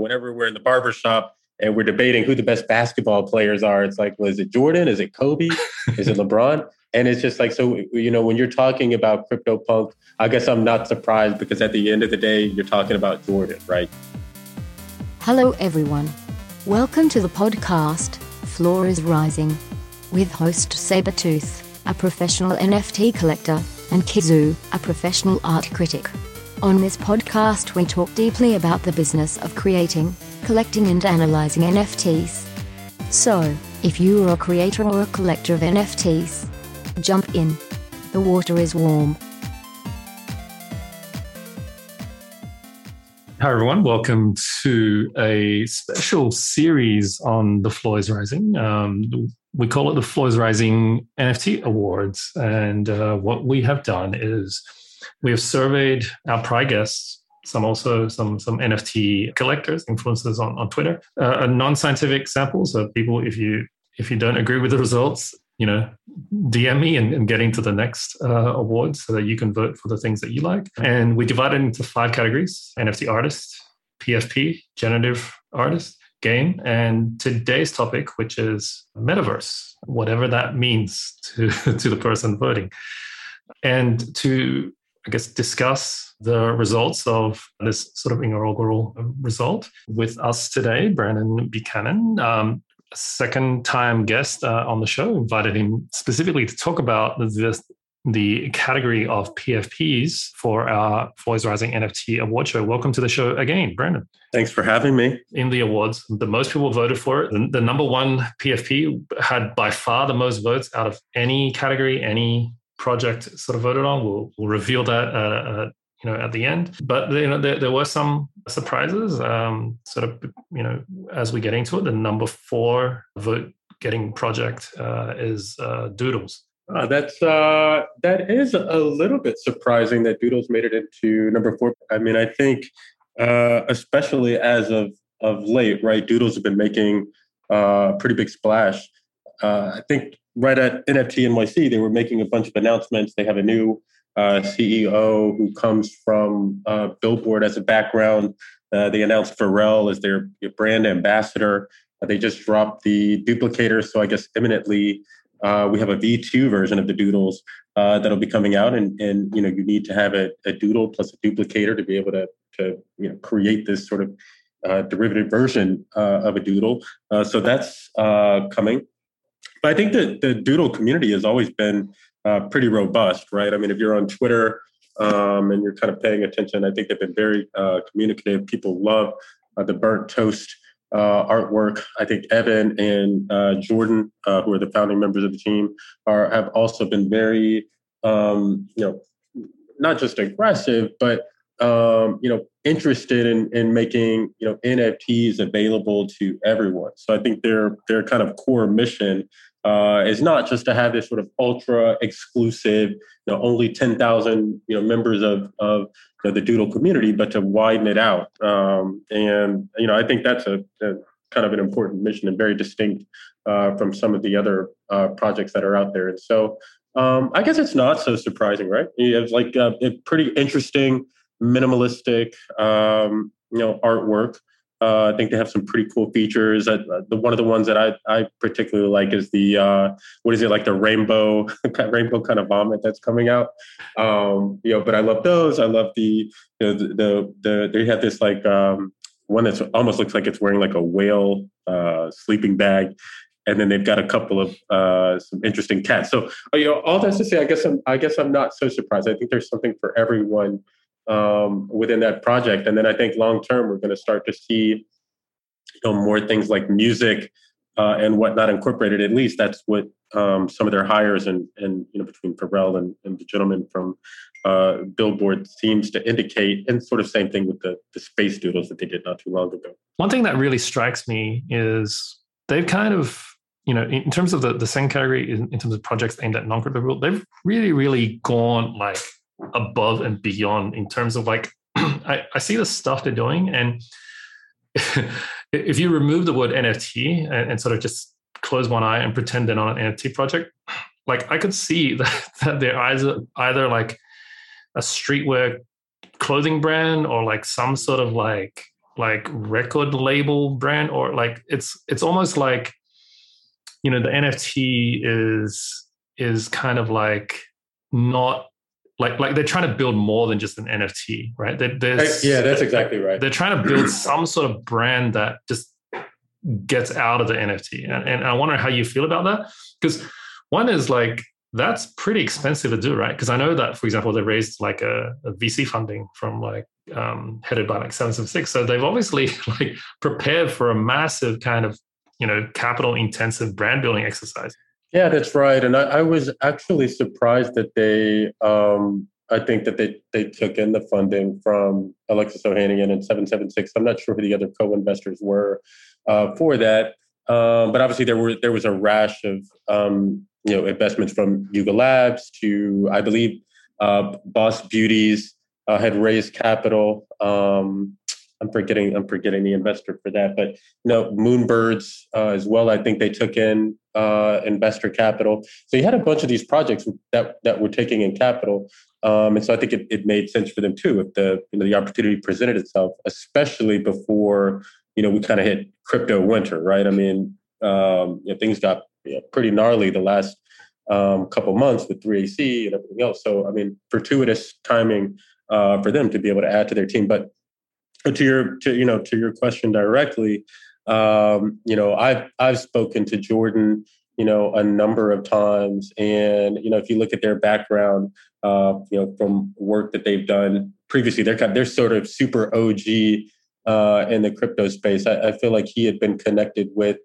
Whenever we're in the barber shop and we're debating who the best basketball players are, it's like, well, is it Jordan? Is it Kobe? is it LeBron? And it's just like, so, you know, when you're talking about CryptoPunk, I guess I'm not surprised because at the end of the day, you're talking about Jordan, right? Hello, everyone. Welcome to the podcast, Floor is Rising, with host Sabertooth, a professional NFT collector, and Kizu, a professional art critic. On this podcast, we talk deeply about the business of creating, collecting, and analyzing NFTs. So, if you are a creator or a collector of NFTs, jump in. The water is warm. Hi, everyone. Welcome to a special series on the Floor is Rising. Um, we call it the Floor is Rising NFT Awards. And uh, what we have done is we have surveyed our prior guests, some also some some NFT collectors, influencers on, on Twitter, uh, non-scientific sample. So people, if you if you don't agree with the results, you know, DM me and, and getting to the next uh, award so that you can vote for the things that you like. And we divided into five categories: NFT artist, PFP, generative artist, game, and today's topic, which is metaverse, whatever that means to to the person voting. And to I guess, discuss the results of this sort of inaugural result with us today, Brandon Buchanan. Um, second time guest uh, on the show, invited him specifically to talk about this, the category of PFPs for our is Rising NFT award show. Welcome to the show again, Brandon. Thanks for having me. In the awards, the most people voted for it. The, the number one PFP had by far the most votes out of any category, any project sort of voted on. We'll, we'll reveal that uh, uh, you know at the end. But you know there, there were some surprises. Um, sort of you know as we get into it, the number four vote getting project uh, is uh, Doodles. Uh, that's uh, that is a little bit surprising that Doodles made it into number four. I mean, I think especially as of of late, right? Doodles have been making a pretty big splash. I think right at NFT NYC, they were making a bunch of announcements. They have a new uh, CEO who comes from uh, Billboard as a background. Uh, they announced Pharrell as their brand ambassador. Uh, they just dropped the Dooplicator, so I guess imminently uh, we have a V2 version of the Doodles uh, that'll be coming out, and and you know you need to have a, a Doodle plus a Dooplicator to be able to to you know create this sort of derivative version of a Doodle. so that's coming. But I think that the Doodle community has always been uh, pretty robust, right? I mean, if you're on Twitter um, and you're kind of paying attention, I think they've been very uh, communicative. People love uh, the burnt toast uh, artwork. I think Evan and uh, Jordan, uh, who are the founding members of the team, are have also been very, um, you know, not just aggressive, but um, you know, interested in in making you know NFTs available to everyone. So I think their their kind of core mission uh, is not just to have this sort of ultra exclusive, you know, only ten thousand you know members of of you know, the Doodle community, but to widen it out. Um, and you know, I think that's a, a, kind of an important mission and very distinct uh, from some of the other uh, projects that are out there. And so, um, I guess it's not so surprising, right? It's like a, a pretty interesting minimalistic, um, you know, artwork. Uh, I think they have some pretty cool features. Uh, the one of the ones that I, I particularly like is the uh, what is it like the rainbow rainbow kind of vomit that's coming out. Um, you know, but I love those. I love the you know, the, the, the they have this like um, one that almost looks like it's wearing like a whale uh, sleeping bag. And then they've got a couple of uh, some interesting cats. So, you know, all that's to say, I guess I'm, I guess I'm not so surprised. I think there's something for everyone um, within that project. And then I think long term, we're going to start to see you know more things like music uh, and whatnot incorporated. At least that's what um, some of their hires and and you know between Pharrell and, and the gentleman from uh, Billboard seems to indicate. And sort of same thing with the the space doodles that they did not too long ago. One thing that really strikes me is they've kind of you know, in terms of the, the same category, in, in terms of projects aimed at non-crypto people, they've really, really gone like above and beyond in terms of like I, I see the stuff they're doing. And if you remove the word nft and, and, sort of just close one eye and pretend they're not an nft project like i could see that, that they're either either like a streetwear clothing brand or like some sort of like like record label brand or like it's it's almost like you know the nft is is kind of like not like like they're trying to build more than just an nft right there's, yeah that's exactly right they're trying to build some sort of brand that just gets out of the nft and, and i wonder how you feel about that because one is like that's pretty expensive to do, right? Because I know that, for example, they raised like a, a VC funding from like um, headed by like 776. So they've obviously like prepared for a massive kind of, you know, capital intensive brand building exercise. Yeah, that's right. And I, I was actually surprised that they, um, I think that they, they took in the funding from Alexis Ohanian and 776. I'm not sure who the other co-investors were uh, for that. Um, but obviously there were there was a rash of um, you know investments from Yuga Labs to I believe uh, Boss Beauties uh, had raised capital. Um, I'm forgetting I'm forgetting the investor for that, but you know Moonbirds uh, as well. I think they took in uh, investor capital. So you had a bunch of these projects that that were taking in capital, um, and so I think it, it made sense for them too if the you know the opportunity presented itself, especially before you know we kind of hit crypto winter, right? I mean, um, you know, things got you know, pretty gnarly the last um, couple months with 3AC and everything else. So, I mean, fortuitous timing uh, for them to be able to add to their team. But to your, to you know, to your question directly, um, you know, I've I've spoken to Jordan, you know, a number of times, and you know, if you look at their background, uh, you know, from work that they've done previously, they're kind they're sort of super OG uh, in the crypto space. I, I feel like he had been connected with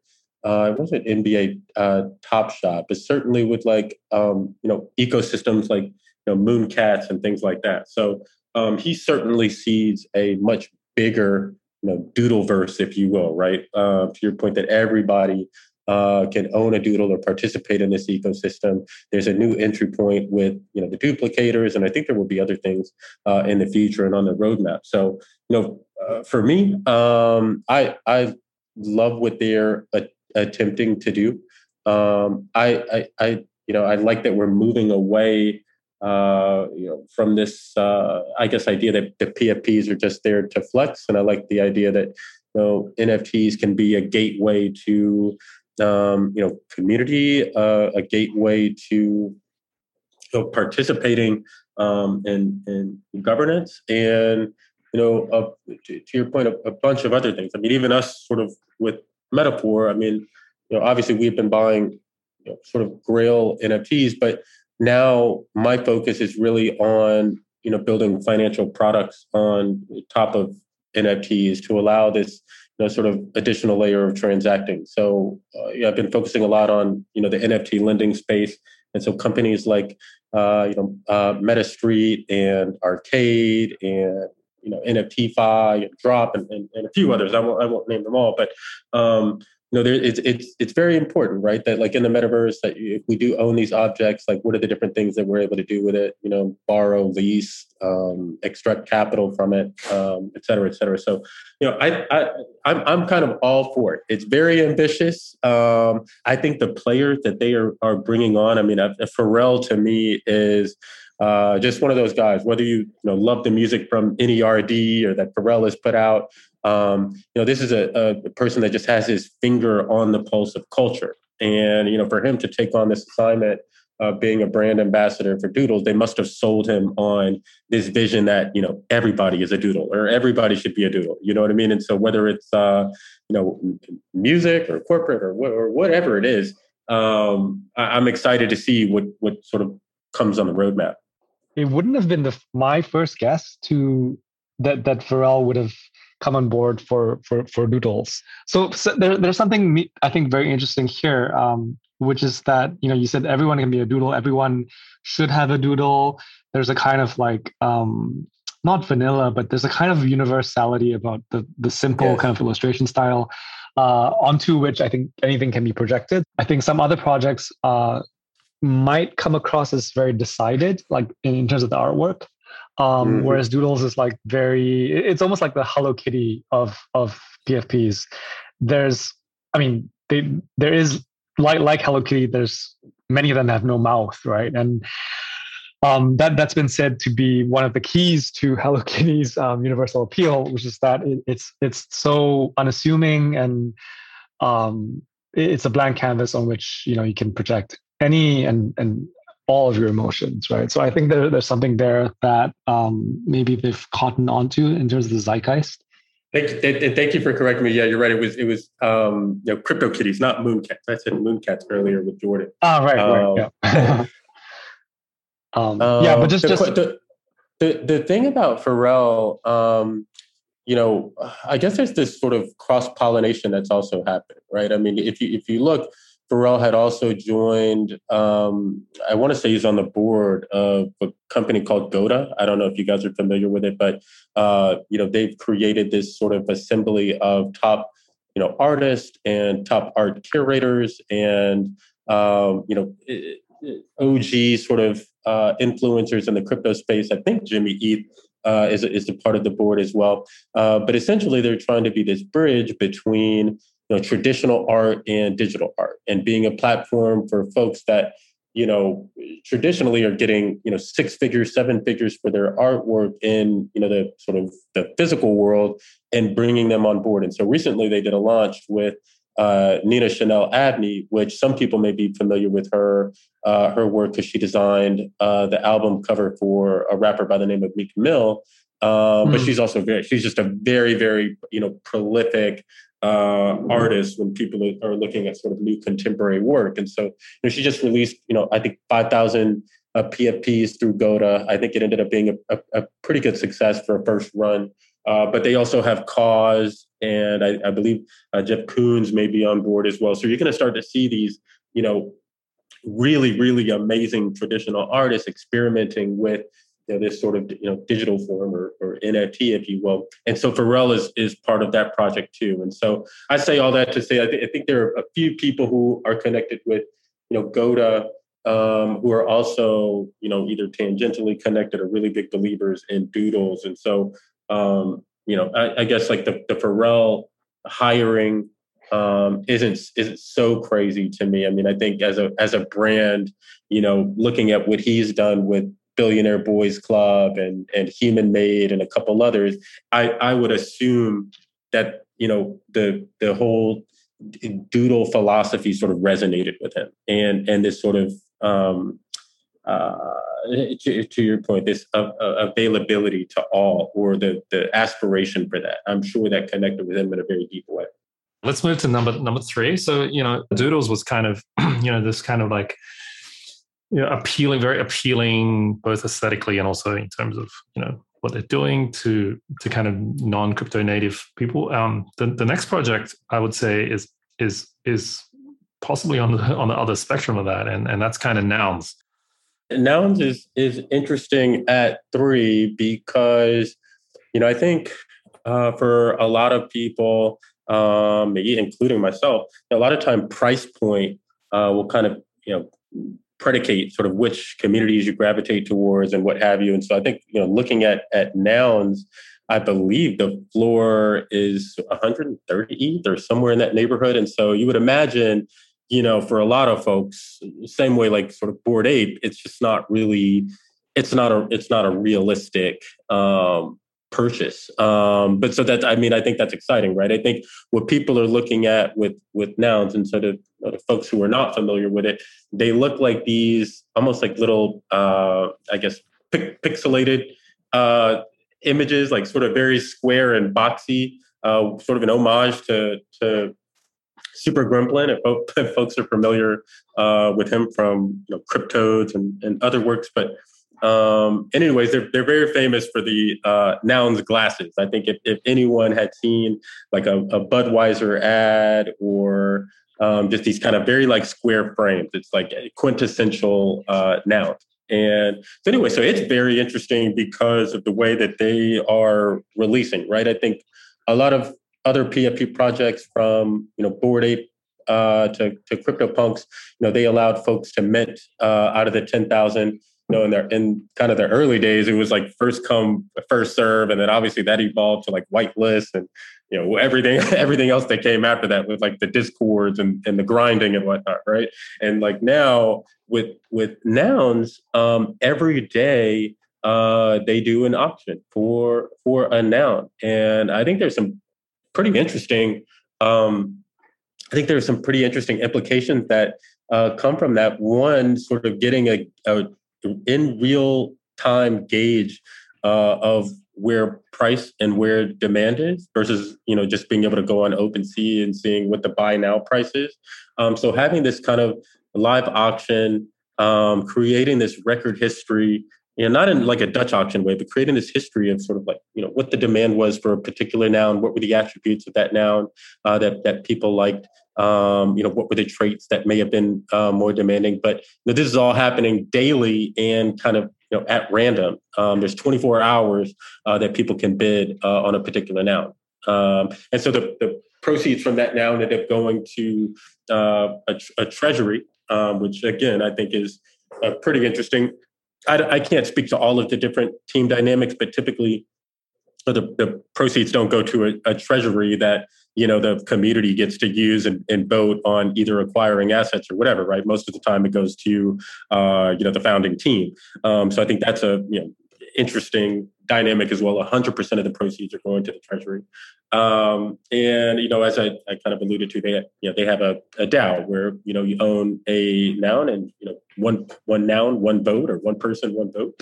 uh, it wasn't NBA uh, Top Shot, but certainly with like um, you know ecosystems like you know Mooncats and things like that. So um, he certainly sees a much bigger you know doodleverse, if you will, right? Uh, to your point that everybody uh, can own a doodle or participate in this ecosystem. There's a new entry point with you know the Dooplicators, and I think there will be other things uh, in the future and on the roadmap. So you know, uh, for me, um, I I love what they're attempting to do. Um, I, I, I, you know, I like that we're moving away, uh, you know, from this, uh, I guess, idea that the PFPs are just there to flex, and I like the idea that you know NFTs can be a gateway to, um, you know, community, uh, a gateway to you know, participating um, in, in governance and you know, uh, to, to, your point, a, a, bunch of other things. I mean, even us sort of with Meta4, I mean, you know, obviously we've been buying you know, sort of Grail NFTs, but now my focus is really on you know building financial products on top of NFTs to allow this you know sort of additional layer of transacting. So uh, yeah, I've been focusing a lot on you know the NFT lending space, and so companies like uh, you know uh, MetaStreet and Arcade and you know NFTFi and Drop and, and, and, a few others. I won't I won't name them all, but um, you know, there, it's it's it's very important, right? That like in the metaverse, that if we do own these objects, like what are the different things that we're able to do with it? You know, borrow, lease, um, extract capital from it, um, et cetera, et cetera. So, you know, I, I I'm I'm kind of all for it. It's very ambitious. Um, I think the players that they are are bringing on. I mean, Pharrell to me is uh, just one of those guys. Whether you you know love the music from NERD or that Pharrell has put out, um, you know this is a, a, person that just has his finger on the pulse of culture. And you know, for him to take on this assignment being a brand ambassador for Doodles, they must have sold him on this vision that you know everybody is a doodle or everybody should be a doodle. You know what I mean? And so whether it's uh, you know music or corporate or, wh- or whatever it is, um, I- I'm excited to see what what sort of comes on the roadmap it wouldn't have been the my first guess to that that Pharrell would have come on board for for for Doodles. So, so there, there's something I think very interesting here, um, which is that you know you said everyone can be a doodle, everyone should have a doodle. There's a kind of like um, not vanilla, but there's a kind of universality about the the simple yes. kind of illustration style. Uh, onto which I think anything can be projected. I think some other projects uh, might come across as very decided, like in, in terms of the artwork. Um, mm-hmm. Whereas Doodles is like very, it's almost like the Hello Kitty of of PFPs. There's, I mean, they, there is like like Hello Kitty. There's many of them have no mouth, right? And um, that that's been said to be one of the keys to Hello Kitty's um, universal appeal, which is that it, it's it's so unassuming and um, it's a blank canvas on which you know you can project any and and all of your emotions, right? So I think there, there's something there that um, maybe they've caught onto in terms of the zeitgeist. Thank you, thank you for correcting me. Yeah, you're right. It was it was um, you know crypto kitties, not mooncats. I said mooncats earlier with Jordan. Oh, right, um, right. Yeah. um, yeah, but just the, just the, the the thing about Pharrell, um, you know, I guess there's this sort of cross pollination that's also happening, right? I mean, if you if you look, Pharrell had also joined, um, I want to say he's on the board of a company called Goda. I don't know if you guys are familiar with it, but, uh, you know, they've created this sort of assembly of top, you know, artists and top art curators and, um, you know, OG sort of uh, influencers in the crypto space. I think Jimmy Eat uh, is, is a part of the board as well. Uh, but essentially, they're trying to be this bridge between you know traditional art and digital art and being a platform for folks that you know traditionally are getting you know six figures seven figures for their artwork in you know the sort of the physical world and bringing them on board and so recently they did a launch with uh, Nina Chanel Abney, which some people may be familiar with her uh, her work because she designed uh, the album cover for a rapper by the name of Meek Mill. mm. But hmm. she's also very she's just a very very you know prolific uh, artists when people are looking at sort of new contemporary work. And so, you know, she just released, you know, I think 5,000 uh, PFPs through Goda. I think it ended up being a, a, a pretty good success for a first run. Uh, but they also have KAWS, and I, I believe uh, Jeff Koons may be on board as well. So you're going to start to see these, you know, really, really amazing traditional artists experimenting with you know, this sort of you know digital form or, or NFT, if you will. And so Pharrell is is part of that project too. And so I say all that to say I, th- I think there are a few people who are connected with you know Goda um, who are also you know either tangentially connected or really big believers in doodles. And so um, you know I, I guess like the the Pharrell hiring um, isn't isn't so crazy to me. I mean, I think as a as a brand, you know, looking at what he's done with Billionaire Boys Club and and Human Made and a couple others, I I would assume that you know the the whole doodle philosophy sort of resonated with him and and this sort of um, uh, to, to, your point, this uh, availability to all or the the aspiration for that. I'm sure that connected with him in a very deep way. Let's move to number number three. So you know, Doodles was kind of you know this kind of like you know, appealing, very appealing, both aesthetically and also in terms of you know what they're doing to to kind of non crypto native people. Um, the the next project I would say is is is possibly on the on the other spectrum of that, and and that's kind of nouns. Nouns is is interesting at three because you know I think uh, for a lot of people, um, including myself, a lot of time price point uh, will kind of you know predicate sort of which communities you gravitate towards and what have you. And so I think, you know, looking at at nouns, I believe the floor is 130 ETH or somewhere in that neighborhood. And so you would imagine, you know, for a lot of folks, same way like sort of Bored Ape, it's just not really, it's not a, it's not a realistic um, purchase. Um, but so that I mean, I think that's exciting, right? I think what people are looking at with with nouns, and sort of folks who are not familiar with it, they look like these almost like little, uh, I guess, pixelated uh, images, like sort of very square and boxy, uh, sort of an homage to to Super Gremlin. If, if folks are familiar uh, with him from you know, Cryptoadz and, and other works, but um, and anyways, they're they're very famous for the uh, nouns glasses. I think if, if anyone had seen like a, a Budweiser ad or um, just these kind of very like square frames, it's like quintessential uh, noun. And so anyway, so it's very interesting because of the way that they are releasing. Right, I think a lot of other PFP projects from you know Bored Ape uh, to to CryptoPunks, you know, they allowed folks to mint uh, out of the ten thousand you know, in their in kind of the early days, it was like first come, first serve, and then obviously that evolved to like whitelist and you know everything everything else that came after that with like the discords and, and the grinding and whatnot, right? And like now with with nouns, um, every day uh, they do an auction for for a noun, and I think there's some pretty interesting. Um, I think there's some pretty interesting implications that uh, come from that. One, sort of getting a, a in real time gauge uh, of where price and where demand is versus you know just being able to go on OpenSea and seeing what the buy now price is. Um, so having this kind of live auction, um, creating this record history, you know, not in like a Dutch auction way, but creating this history of sort of like you know what the demand was for a particular noun, what were the attributes of that noun uh, that that people liked, um, you know, what were the traits that may have been uh, more demanding? But you know, this is all happening daily and kind of you know at random. Um, there's 24 hours uh, that people can bid uh, on a particular noun, um, and so the, the, proceeds from that noun end up going to uh, a, a, treasury, um, which again I think is uh, pretty interesting. I, I can't speak to all of the different team dynamics, but typically the, the proceeds don't go to a, a treasury that you know the community gets to use and, and, vote on either acquiring assets or whatever right? Most of the time it goes to uh, you know the founding team. Um, so i think that's a you know interesting dynamic as well. 100% of the proceeds are going to the treasury. Um, and you know as I, I kind of alluded to they you know they have a, a dao where you know you own a noun and you know one one noun one vote or one person one vote.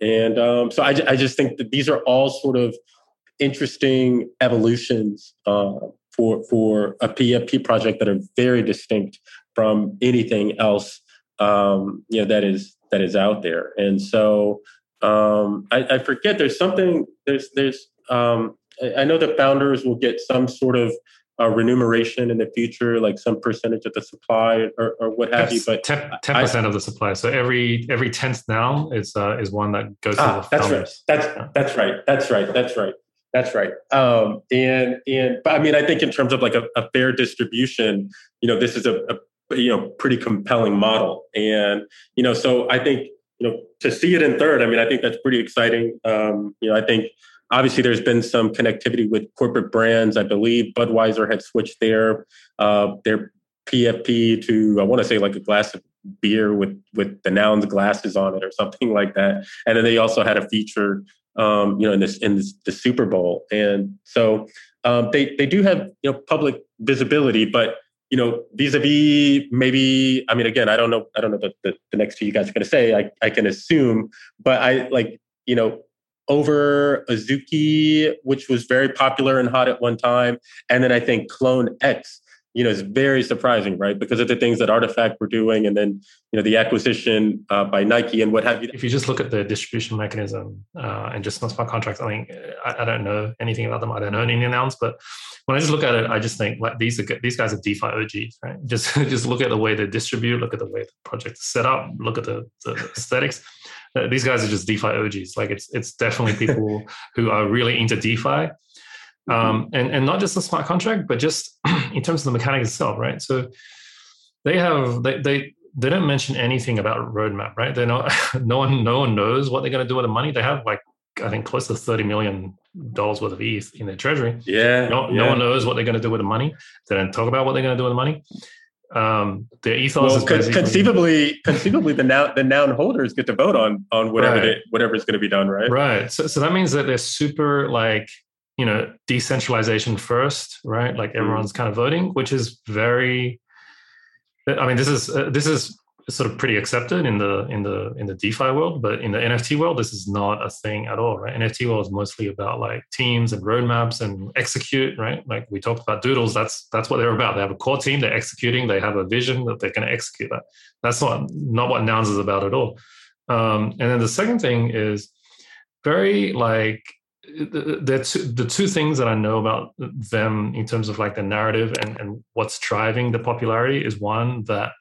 And um, so I, I just think that these are all sort of interesting evolutions uh, for for a PFP project that are very distinct from anything else um, you know that is that is out there. And so um, I, I, forget there's something there's there's um, I, I know the founders will get some sort of uh, remuneration in the future, like some percentage of the supply or, or what have you. But ten percent of the supply. So every every tenth now is uh, is one that goes ah, to the founders. That's right. That's that's right. That's right. That's right. That's right. Um, and and I mean, I think in terms of like a, a fair distribution, you know, this is a, a, you know pretty compelling model. And you know, so I think you know to see it in third, I mean, I think that's pretty exciting. Um, you know, I think obviously there's been some connectivity with corporate brands. I believe Budweiser had switched their uh, their PFP to I want to say like a glass of beer with with the nouns glasses on it or something like that. And then they also had a feature um, you know, in this in this, the Super Bowl, and so um, they they do have you know public visibility, but you know vis-a-vis maybe I mean again I don't know I don't know what the, the next two you guys are going to say I I can assume, but I like you know over Azuki, which was very popular and hot at one time, and then I think Clone X you know, is very surprising, right? Because of the things that RTFKT were doing, and then you know the acquisition uh, by Nike and what have you. If you just look at the distribution mechanism uh, and just smart contracts, I mean, I, I, don't know anything about them. I don't own any announced, but when I just look at it, I just think like these are these guys are DeFi OGs, right? Just just look at the way they distribute, look at the way the project is set up, look at the, the aesthetics. Uh, these guys are just DeFi OGs. Like it's it's definitely people who are really into DeFi um, and and not just the smart contract, but just in terms of the mechanic itself, right? So they have they they they don't mention anything about roadmap, right? They're not no one no one knows what they're going to do with the money. They have like I think close to thirty million dollars worth of ETH in their treasury. Yeah no, yeah. no one knows what they're going to do with the money. They don't talk about what they're going to do with the money. Um, the ethos well, con- conceivably, conceivably, the noun the noun holders get to vote on on whatever right. they, whatever is going to be done, right? Right. So so that means that they're super like you know decentralization first right? Like mm. everyone's kind of voting which is very i mean this is uh, this is sort of pretty accepted in the in the in the defi world but in the nft world this is not a thing at all right? Nft world is mostly about like teams and roadmaps and execute right? Like we talked about doodles that's that's what they're about. They have a core team they're executing they have a vision that they're going to execute that. That's not not what nouns is about at all. Um, and then the second thing is very like the, two, the two things that I know about them in terms of like the narrative and, and what's driving the popularity is one that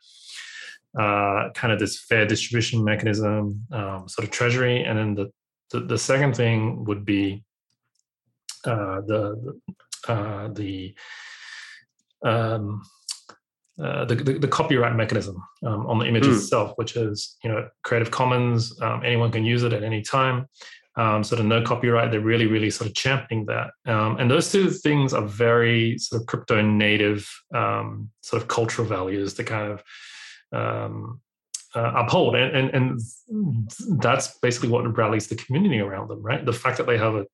uh, kind of this fair distribution mechanism, um, sort of treasury, and then the the, the second thing would be uh, the uh, the um, uh, the, the, the, copyright mechanism um, on the image mm. itself, which is you know Creative Commons, um, anyone can use it at any time. Um, sort of no copyright. They're really, really sort of championing that. Um, and those two things are very sort of crypto native um, sort of cultural values that kind of um, uh, uphold. And, and, and that's basically what rallies the community around them, right? The fact that they have a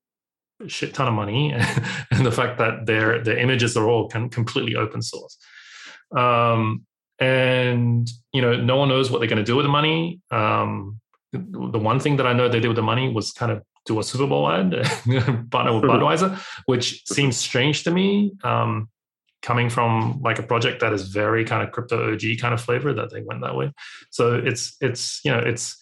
shit ton of money and the fact that their their images are all completely open source um, and you know no one knows what they're going to do with the money um, the one thing that i know they did with the money was kind of do a super bowl ad partner with budweiser which seems strange to me um, coming from like a project that is very kind of crypto og kind of flavor that they went that way. So it's it's you know it's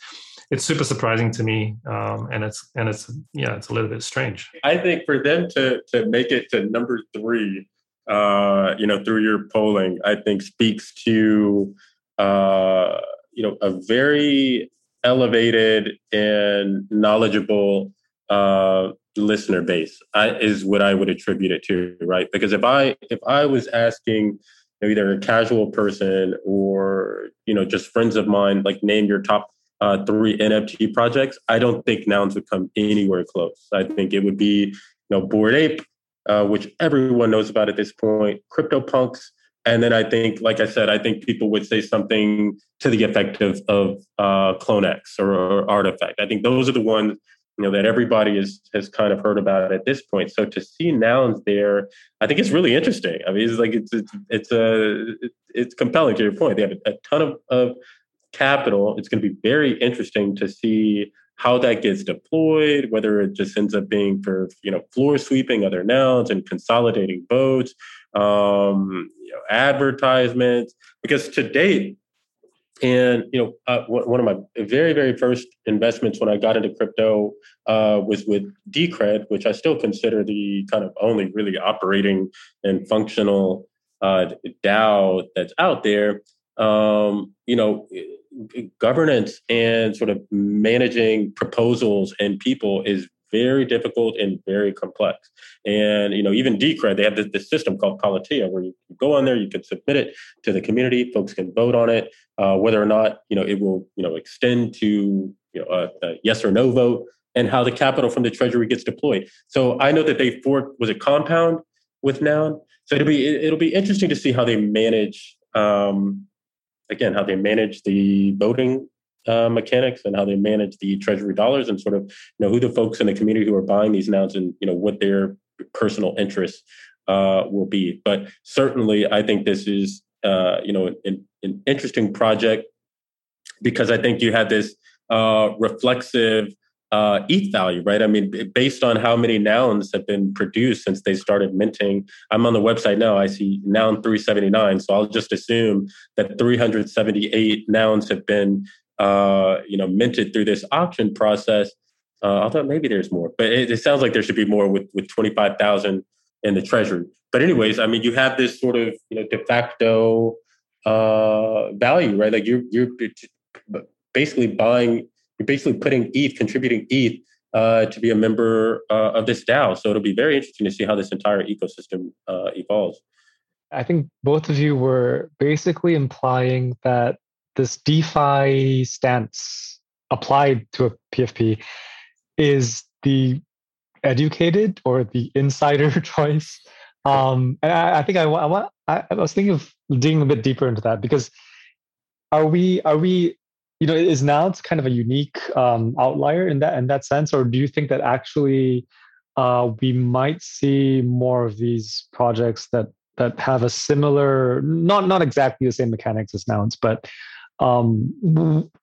it's super surprising to me um, and it's and it's yeah it's a little bit strange. I think for them to to make it to number three uh, you know, through your polling, I think speaks to, uh, you know, a very elevated and knowledgeable uh, listener base I, is what I would attribute it to, right? Because if I if I was asking either a casual person or you know just friends of mine, like name your top uh, three NFT projects, I don't think nouns would come anywhere close. I think it would be you know Bored Ape, uh, which everyone knows about at this point, CryptoPunks. And then I think, like I said, I think people would say something to the effect of, of uh, CloneX or, or RTFKT. I think those are the ones you know that everybody is has kind of heard about at this point. So to see nouns there, I think it's really interesting. I mean, it's like it's it's it's a it's compelling to your point. They have a ton of, of capital. It's going to be very interesting to see how that gets deployed, whether it just ends up being for you know floor sweeping other nouns and consolidating votes, um, you know, advertisements. Because to date, and you know, uh, one of my very very first investments when I got into crypto uh, was with Decred, which I still consider the kind of only really operating and functional uh, DAO that's out there. Um, you know governance and sort of managing proposals and people is very difficult and very complex. And you know, even Decred, they have this, this, system called Politeia, where you can go on there, you can submit it to the community, folks can vote on it, uh, whether or not you know it will you know extend to you know a, a yes or no vote, and how the capital from the treasury gets deployed. So I know that they forked was it Compound with Noun. So it'll be it'll be interesting to see how they manage um, again how they manage the voting uh, mechanics and how they manage the treasury dollars and sort of you know who the folks in the community who are buying these nouns and you know what their personal interests uh, will be. But certainly, I think this is uh, you know an, an, interesting project because I think you have this uh, reflexive uh, ETH value, right? I mean, based on how many nouns have been produced since they started minting. I'm on the website now. I see noun 379, so I'll just assume that 378 nouns have been, uh, you know, minted through this auction process. Uh, I thought maybe there's more, but it, it sounds like there should be more with with 25,000 in the treasury. But anyways, I mean, you have this sort of you know de facto uh, value, right? Like you're you're basically buying you're basically putting ETH, contributing ETH uh, to be a member uh, of this DAO. So it'll be very interesting to see how this entire ecosystem uh, evolves. I think both of you were basically implying that this DeFi stance applied to a PFP is the educated or the insider choice. Um, and I, I think I, I, I was thinking of digging a bit deeper into that because are we are we you know is now it's kind of a unique um, outlier in that in that sense or do you think that actually uh, we might see more of these projects that that have a similar not not exactly the same mechanics as nouns but um,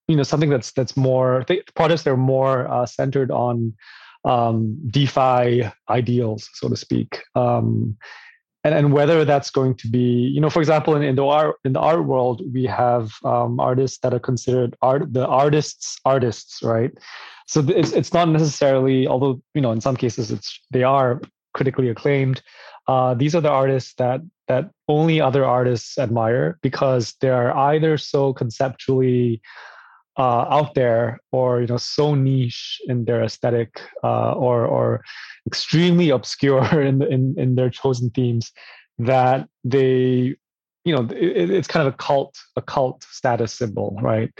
you know something that's that's more projects that are more uh, centered on um, defi ideals so to speak. Um, and, and whether that's going to be you know for example in, in the art in the art world we have um, artists that are considered art the artists artists right? So it's, it's not necessarily although you know in some cases it's they are critically acclaimed uh, these are the artists that that only other artists admire because they are either so conceptually uh, out there or you know so niche in their aesthetic uh, or or extremely obscure in, in in their chosen themes that they you know it, it's kind of a cult a cult status symbol right?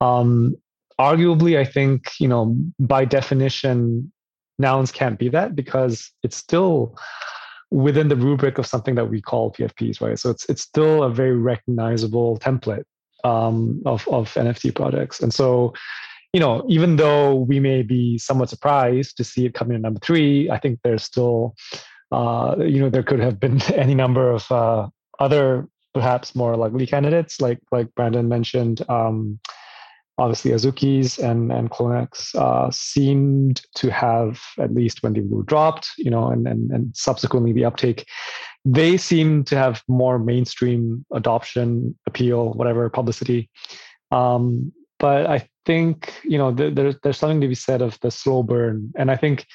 Um arguably i think you know by definition nouns can't be that because it's still within the rubric of something that we call pfps right? So it's it's still a very recognizable template um, of of nft projects and so you know even though we may be somewhat surprised to see it coming in number three i think there's still uh, you know there could have been any number of uh, other perhaps more likely candidates, like like Brandon mentioned. Um, obviously, Azuki's and and Clonex uh, seemed to have at least when they were dropped, you know, and and and subsequently the uptake, they seem to have more mainstream adoption, appeal, whatever publicity. Um, but I think you know th- there's there's something to be said of the slow burn, and I think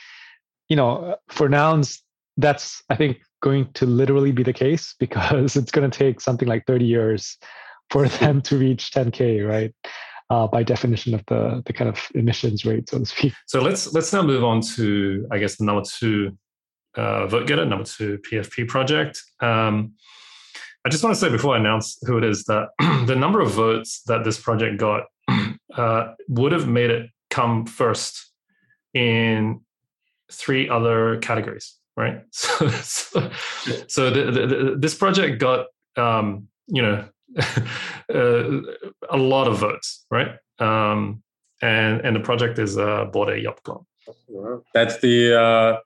you know for nouns that's I think going to literally be the case because it's going to take something like 30 years for them to reach 10k, right? Uh, by definition of the the kind of emissions rate, so to speak. So let's let's now move on to I guess the number two uh, vote getter, number two PFP project. Um, I just want to say before I announce who it is that the number of votes that this project got uh, would have made it come first in three other categories right? So, so, so the, the, the, this project got um, you know uh, a lot of votes, right? Um, and and the project is uh, Bored Ape Yacht Club. That's the uh,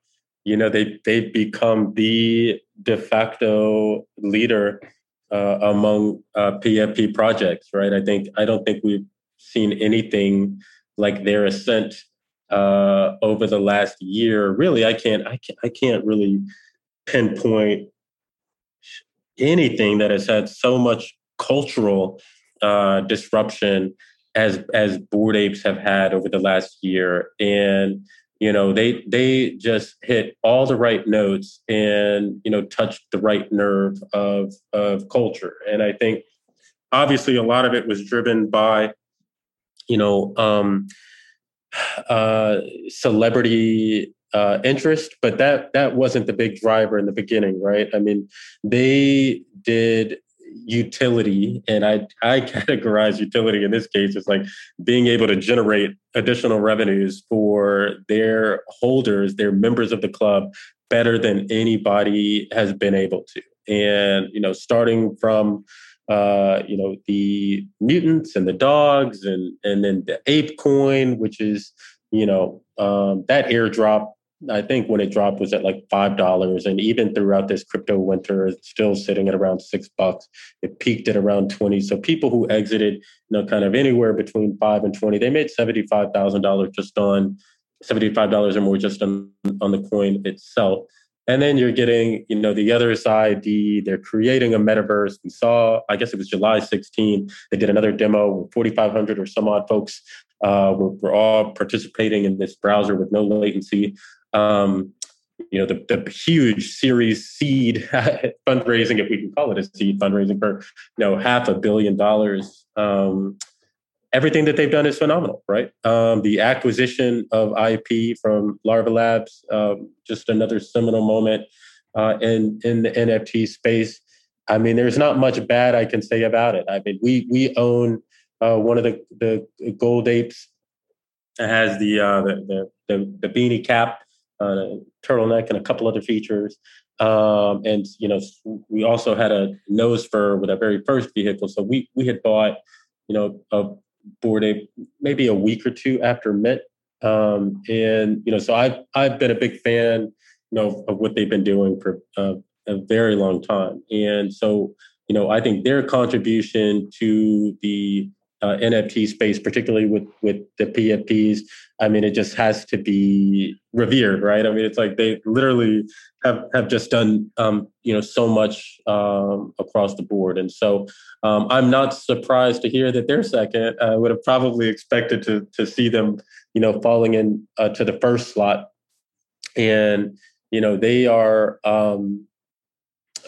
you know they they become the de facto leader uh, among uh, PFP projects, right? I think I don't think we've seen anything like their ascent uh, over the last year. Really, I can't, I can't, I can't really pinpoint anything that has had so much cultural uh, disruption as as Bored Apes have had over the last year, and you know they they just hit all the right notes and you know touched the right nerve of of culture, and I think obviously a lot of it was driven by you know um, uh, celebrity uh, interest, but that that wasn't the big driver in the beginning, right? I mean, they did utility, and I I categorize utility in this case as like being able to generate additional revenues for their holders, their members of the club, better than anybody has been able to. And you know, starting from uh, you know, the mutants and the dogs, and and then the ape coin, which is you know um, that airdrop. I think when it dropped was at like five dollars, and even throughout this crypto winter, it's still sitting at around six bucks. It peaked at around twenty. So people who exited, you know, kind of anywhere between five and twenty, they made seventy five thousand dollars just on seventy five dollars or more just on on the coin itself. And then you're getting, you know, the other side, the they're creating a metaverse. We saw, I guess it was July 16, they did another demo 4,500 or some odd folks uh, were, were, all participating in this browser with no latency. Um, you know, the, the huge series seed fundraising, if we can call it a seed fundraising for, you know, half a billion dollars. Um, everything that they've done is phenomenal, right? Um, the acquisition of IP from Larva Labs, um, just another seminal moment uh, in in the NFT space. I mean, there's not much bad I can say about it. I mean, we we own uh, one of the the gold apes that has the uh, the, the, the beanie cap, uh, turtleneck, and a couple other features. Um, and you know, we also had a nose fur with our very first vehicle. So we we had bought you know a Bored Ape maybe a week or two after Mint. Um, and you know, so I've I've been a big fan, you know, of what they've been doing for uh, a very long time. And so, you know, I think their contribution to the uh, NFT space, particularly with with the PFPs, I mean, it just has to be revered, right? I mean, it's like they literally have have just done um, you know so much um, across the board, and so um, I'm not surprised to hear that they're second. I would have probably expected to to see them, you know, falling in uh, to the first slot, and you know they are, um,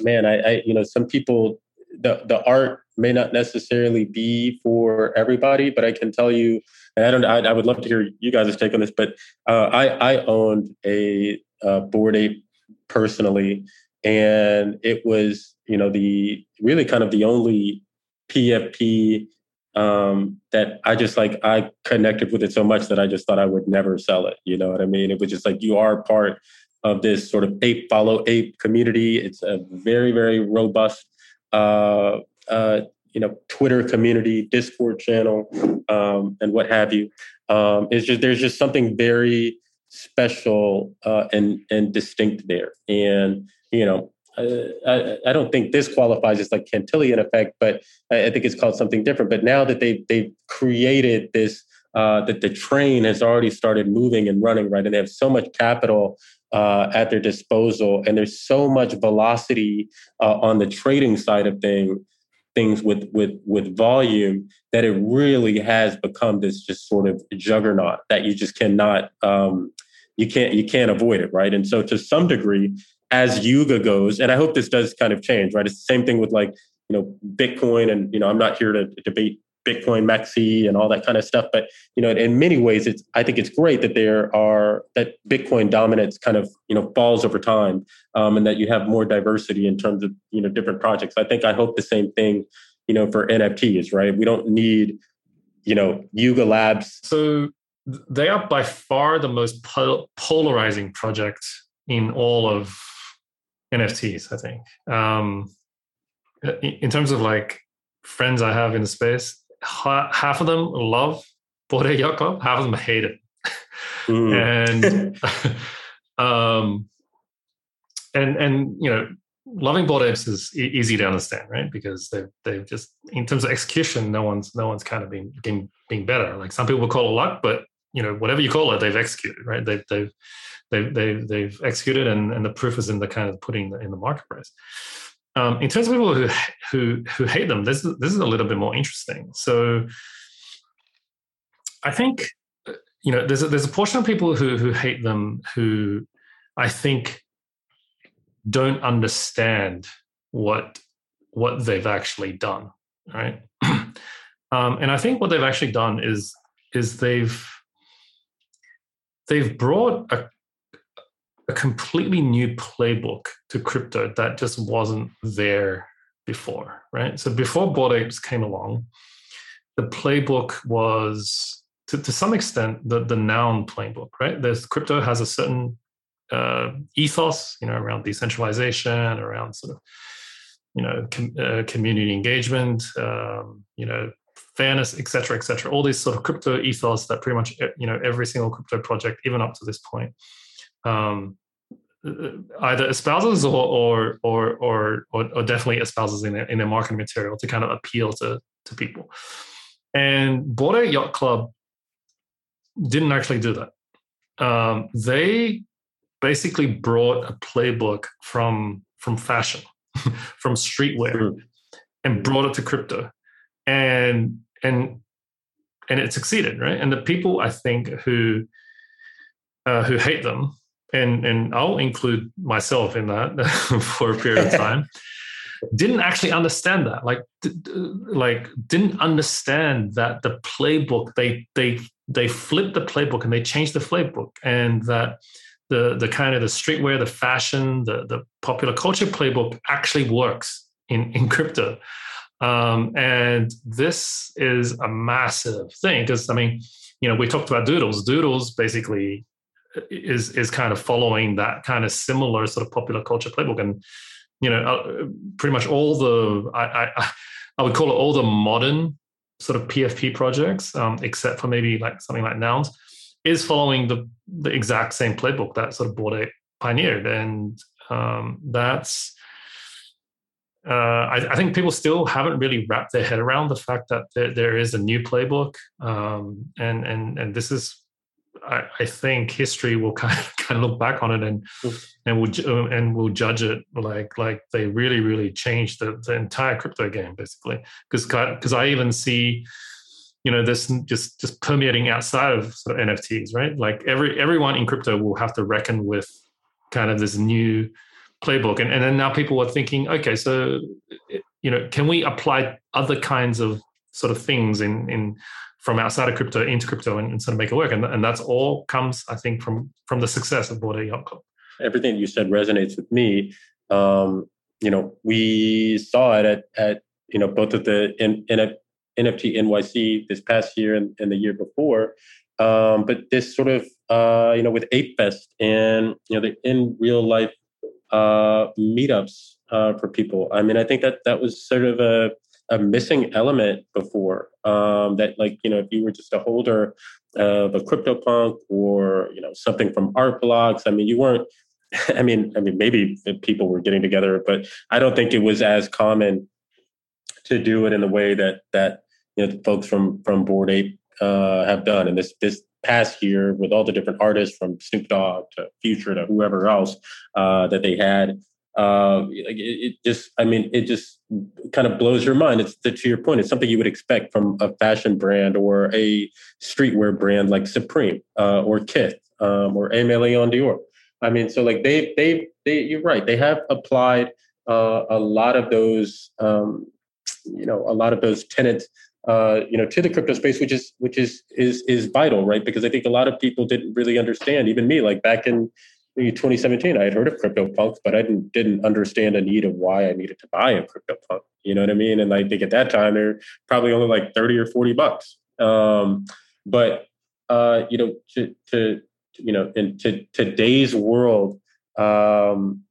man. I, I you know some people the the art may not necessarily be for everybody, but I can tell you and I don't. I, I would love to hear you guys' take on this, but uh, I I owned a uh, Bored Ape personally and it was you know the really kind of the only PFP um, that I just like I connected with it so much that I just thought I would never sell it. You know what I mean? It was just like you are part of this sort of ape follow ape community. It's a very very robust uh, uh, you know Twitter community, Discord channel, um, and what have you. Um, it's just there's just something very special uh, and and distinct there, and you know. I, I, don't think this qualifies as like Cantillon effect, but I, I think it's called something different. But now that they they've created this, uh, that the train has already started moving and running, right, and they have so much capital uh, at their disposal, and there's so much velocity uh, on the trading side of things things with with with volume that it really has become this just sort of juggernaut that you just cannot um, you can't you can't avoid it right? And so to some degree as yuga goes and i hope this does kind of change right? It's the same thing with like you know bitcoin and you know i'm not here to debate Bitcoin Maxi and all that kind of stuff. But you know, in many ways, it's I think it's great that there are that Bitcoin dominance kind of you know falls over time, um, and that you have more diversity in terms of you know different projects. I think I hope the same thing you know for NFTs. Right, we don't need you know Yuga Labs. So they are by far the most pol- polarizing project in all of NFTs. I think. Um, in terms of like friends I have in the space, half of them love Yacht Club, half of them hate it. Mm. and um, and and you know, loving Bored Apes is e- easy to understand, right? Because they've they've just in terms of execution, no one's no one's kind of been being, being better. Like some people would call it luck, but you know, whatever you call it, they've executed, right? They've they've they've they've, they've executed, and and the proof is in the kind of putting in the marketplace. Um, in terms of people who who who hate them, this is, this is a little bit more interesting. So, I think uh, you know there's a, there's a portion of people who who hate them who I think don't understand what what they've actually done, right? um, and I think what they've actually done is is they've they've brought a a completely new playbook to crypto that just wasn't there before, right? So before Bored Apes came along, the playbook was to, to some extent the, the noun playbook, right? There's crypto has a certain uh, ethos, you know, around decentralization, around sort of, you know, com, uh, community engagement, um, you know, fairness, et cetera, et cetera. All these sort of crypto ethos that pretty much, you know, every single crypto project, even up to this point, um, uh, either espouses or or or or, or definitely espouses in a, in their marketing material to kind of appeal to to people. And Bored Ape Yacht Club didn't actually do that. Um, they basically brought a playbook from from fashion, from streetwear, mm. and brought it to crypto, and and and it succeeded, right? And the people I think who uh, who hate them and and I'll include myself in that for a period of time, didn't actually understand that. Like, like didn't understand that the playbook they they they flipped the playbook and they changed the playbook, and that the the kind of the streetwear, the fashion, the the popular culture playbook actually works in in crypto. Um, and this is a massive thing because I mean, you know, we talked about Doodles. Doodles basically is is kind of following that kind of similar sort of popular culture playbook. And you know uh, pretty much all the I, I, I would call it all the modern sort of PFP projects um, except for maybe like something like nouns is following the the exact same playbook that sort of Bored Ape pioneered and um, that's uh, I, I, think people still haven't really wrapped their head around the fact that there, there is a new playbook, um, and and and this is I, I, think history will kind of, kind of look back on it and mm. and will and will judge it like like they really really changed the, the entire crypto game basically. Because because I even see you know this just just permeating outside of sort of NFTs right? Like every everyone in crypto will have to reckon with kind of this new playbook. And and then now people are thinking okay so you know can we apply other kinds of sort of things in in from outside of crypto into crypto and, and sort of make it work. And, and that's all comes, I think, from from the success of Bored Ape Yacht Club. Everything you said resonates with me. Um, you know, we saw it at, at you know both of the in a, NFT NYC this past year and, and the year before. Um, but this sort of uh, you know with Ape Fest and you know the in real life uh, meetups uh, for people. I mean, I think that that was sort of a a missing element before um, that like you know if you were just a holder of a CryptoPunk or you know something from Art Blocks, I mean you weren't. I mean, I mean maybe people were getting together, but I don't think it was as common to do it in the way that that you know folks from from Bored Ape uh, have done. And this this past year with all the different artists from Snoop Dogg to Future to whoever else uh, that they had uh, it, it, just, I mean, it just kind of blows your mind. It's to your point. It's something you would expect from a fashion brand or a streetwear brand like Supreme uh, or Kith um, or Leon Dore. I mean, so like they, they, they, you're right. They have applied uh, a lot of those, um, you know, a lot of those tenants uh, you know, to the crypto space, which is, which is, is, is vital, right? Because I think a lot of people didn't really understand, even me, like back in 2017, I had heard of CryptoPunk, but I didn't didn't understand the need of why I needed to buy a CryptoPunk. You know what I mean? And I think at that time they're probably only like 30 or 40 bucks. Um, but uh, you know, to, to you know, in to, today's world, um,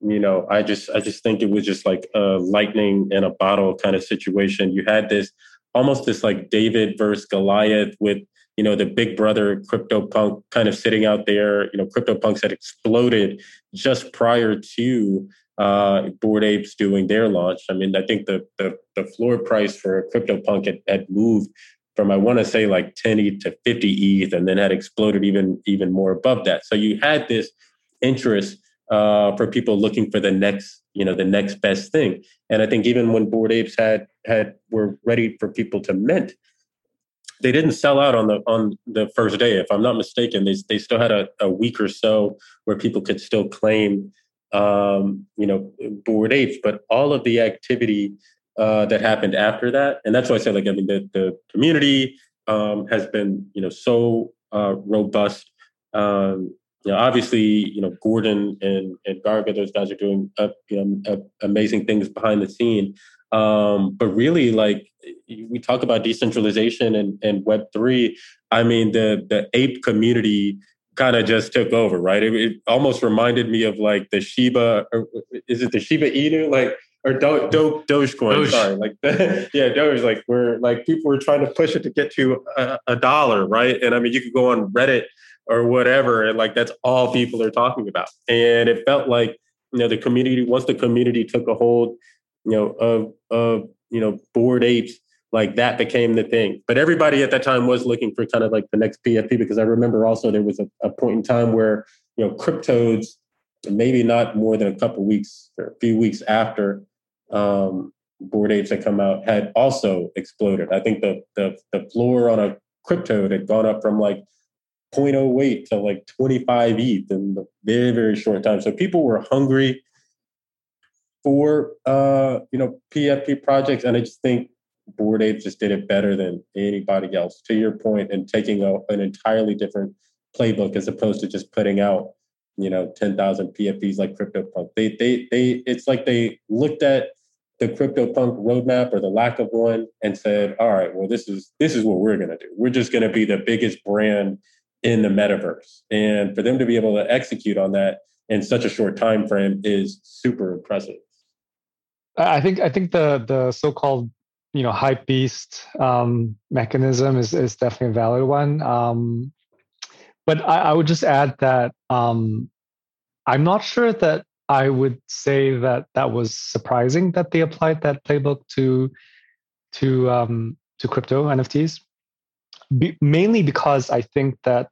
you know, I just I just think it was just like a lightning in a bottle kind of situation. You had this almost this like David versus Goliath with you know, the big brother CryptoPunk kind of sitting out there. You know, CryptoPunks had exploded just prior to uh, Bored Apes doing their launch. I mean, I think the the, the floor price for a CryptoPunk had, had moved from I want to say like 10 ETH to 50 ETH, and then had exploded even even more above that. So you had this interest uh, for people looking for the next, you know, the next best thing. And I think even when Bored Apes had had were ready for people to mint, they didn't sell out on the on the first day. If I'm not mistaken, they they still had a, a week or so where people could still claim, um, you know, Bored Apes. But all of the activity uh, that happened after that, and that's why I said, like, I mean, the the community um, has been, you know, so uh, robust. Um, you know, obviously, you know, Gordon and and Garga, those guys are doing uh, you know amazing things behind the scene. Um, but really, like we talk about decentralization and, and Web three. I mean, the the ape community kind of just took over, right? It, it, almost reminded me of like the Shiba, or is it the Shiba Inu, like or Do, Do, Dogecoin? Doge. Sorry, like yeah, Doge. Like we're like people were trying to push it to get to a, a dollar, right? And I mean, you could go on Reddit or whatever, and like that's all people are talking about. And it felt like you know the community once the community took a hold you know, of of you know, Bored Apes, like that became the thing. But everybody at that time was looking for kind of like the next PFP because I remember also there was a, a point in time where you know CrypToadz, maybe not more than a couple weeks or a few weeks after um, Bored Apes had come out, had also exploded. I think the the the floor on a CrypToad had gone up from like 0.08 to like 25 ETH in a very very short time. So people were hungry for uh, you know PFP projects, and I just think Bored Ape just did it better than anybody else. To your point, and taking a, an entirely different playbook as opposed to just putting out you know ten thousand PFPs like CryptoPunk. They they they it's like they looked at the CryptoPunk roadmap or the lack of one and said, all right, well this is this is what we're going to do. We're just going to be the biggest brand in the metaverse, and for them to be able to execute on that in such a short time frame is super impressive. I think I think the the so-called you know hype beast um, mechanism is is definitely a valid one. Um, but I, I, would just add that um, I'm not sure that I would say that that was surprising that they applied that playbook to to um, to crypto NFTs. Be, mainly because I think that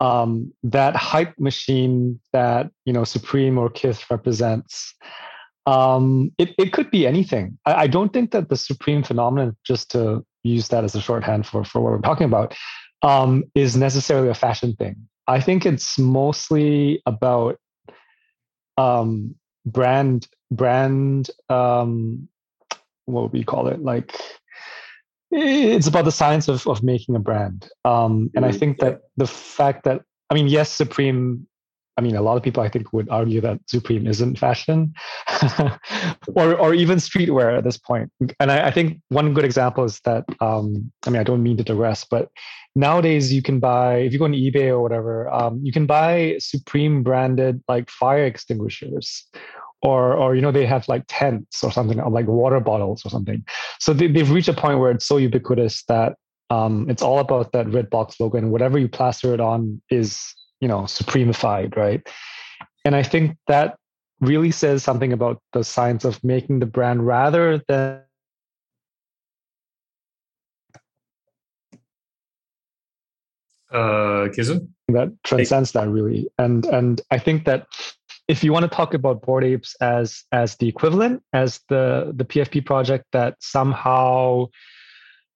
um, that hype machine that you know Supreme or Kith represents um, it, it could be anything. I, I, don't think that the supreme phenomenon, just to use that as a shorthand for, for what we're talking about, um, is necessarily a fashion thing. I think it's mostly about um, brand brand um, what would we call it like it's about the science of, of making a brand um, and i mm, think that the fact that i mean yes supreme I mean, a lot of people I think would argue that Supreme isn't fashion, or or even streetwear at this point. And I, I think one good example is that um, I mean, I don't mean to digress, but nowadays you can buy if you go on eBay or whatever, um, you can buy Supreme branded like fire extinguishers. Or, or you know they have like tents or something or like water bottles or something so they, they've reached a point where it's so ubiquitous that um, it's all about that red box logo and whatever you plaster it on is you know supremified right? And i think that really says something about the science of making the brand rather than uh that transcends that really. And and i think that if you want to talk about bored apes as as the equivalent as the the pfp project that somehow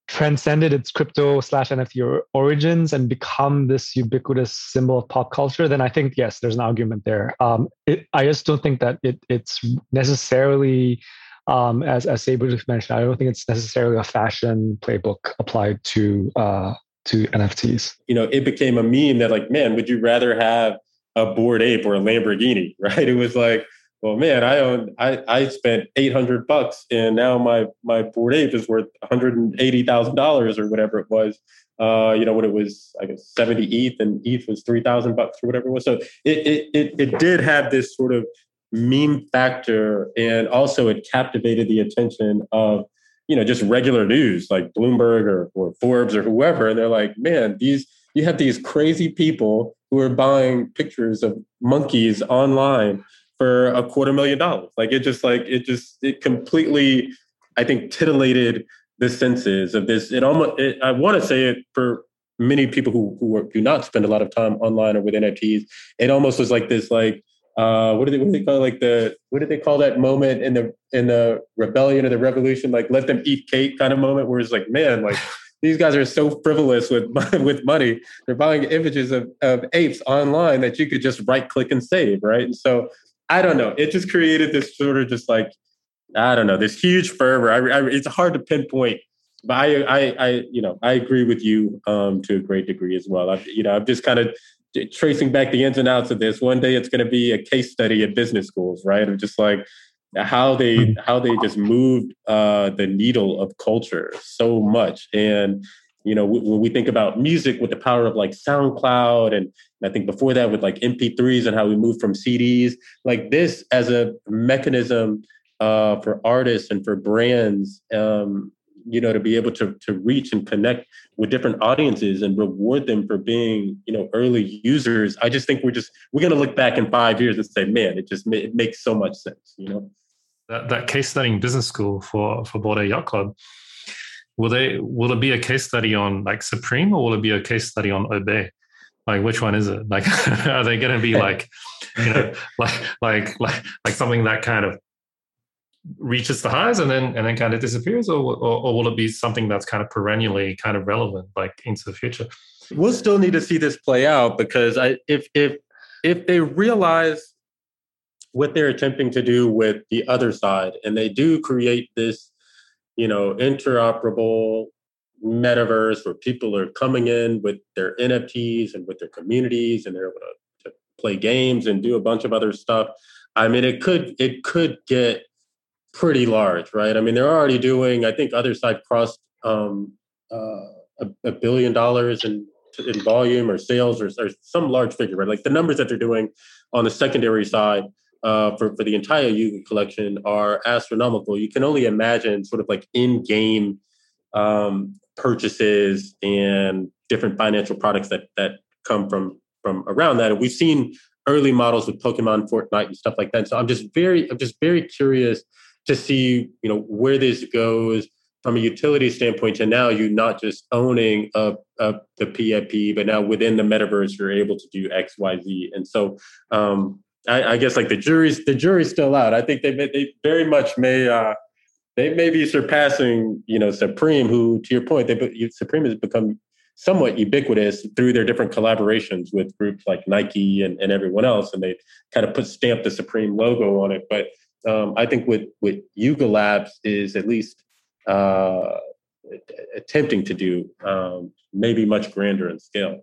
transcended its crypto slash NFT origins and become this ubiquitous symbol of pop culture, then I think yes, there's an argument there. Um, it, I just don't think that it, it's necessarily, um, as as just mentioned, I don't think it's necessarily a fashion playbook applied to uh, to NFTs. You know, it became a meme that like, man, would you rather have a bored ape or a Lamborghini? Right? It was like well, man, I own I, I spent eight hundred bucks and now my my bored ape is worth one hundred and eighty thousand dollars or whatever it was. Uh, you know, when it was I guess seventy ETH and ETH was three thousand bucks or whatever it was. So it, it it it did have this sort of meme factor, and also it captivated the attention of you know just regular news like Bloomberg or, or Forbes or whoever, and they're like, man, these you have these crazy people who are buying pictures of monkeys online for a quarter million dollars. Like it just like it just it completely, I think, titillated the senses of this. It almost it, I want to say it for many people who who are, do not spend a lot of time online or with NFTs. It almost was like this like uh, what do they what do they call it? like the what did they call that moment in the in the rebellion or the revolution like let them eat cake kind of moment where it's like man like these guys are so frivolous with with money they're buying images of, of apes online that you could just right click and save right and so I don't know. It just created this sort of just like I don't know this huge fervor. I, I, it's hard to pinpoint, but I, I, I, you know, I agree with you um, to a great degree as well. I, you know, I'm just kind of tracing back the ins and outs of this. One day it's going to be a case study at business schools, right? Of just like how they mm-hmm. how they just moved uh, the needle of culture so much and you know when we think about music with the power of like soundcloud and i think before that with like mp3s and how we moved from cds like this as a mechanism uh, for artists and for brands um, you know to be able to to reach and connect with different audiences and reward them for being you know early users i just think we're just we're going to look back in five years and say man it just it makes so much sense you know? That, that case study in business school for for Bored Yacht Club will they will it be a case study on like Supreme or will it be a case study on Obey? Like which one is it? Like are they going to be like you know like like like like something that kind of reaches the highs and then and then kind of disappears or, or, or will it be something that's kind of perennially kind of relevant like into the future? We'll still need to see this play out because I if if if they realize what they're attempting to do with the other side and they do create this you know, interoperable metaverse where people are coming in with their NFTs and with their communities and they're able to, to play games and do a bunch of other stuff. I mean, it could it could get pretty large, right? I mean, they're already doing. I think other side crossed um, uh, a, a, billion dollars in in volume or sales or, or, some large figure, right? Like the numbers that they're doing on the secondary side uh, for, for the entire Yuga collection are astronomical. You can only imagine sort of like in-game um, purchases and different financial products that that come from from around that. And we've seen early models with Pokemon, Fortnite, and stuff like that. So I'm just very I'm just very curious to see you know where this goes from a utility standpoint to now you not just owning a, a, the PIP, but now within the metaverse you're able to do X, Y, Z. And so um, I, I, guess like the jury's the jury's still out. I think they may, they very much may uh, they may be surpassing you know Supreme, who to your point, they Supreme has become somewhat ubiquitous through their different collaborations with groups like Nike and, and everyone else, and they kind of put stamp the Supreme logo on it. But um, I think what what Yuga Labs is at least uh, attempting to do, um, maybe much grander in scale.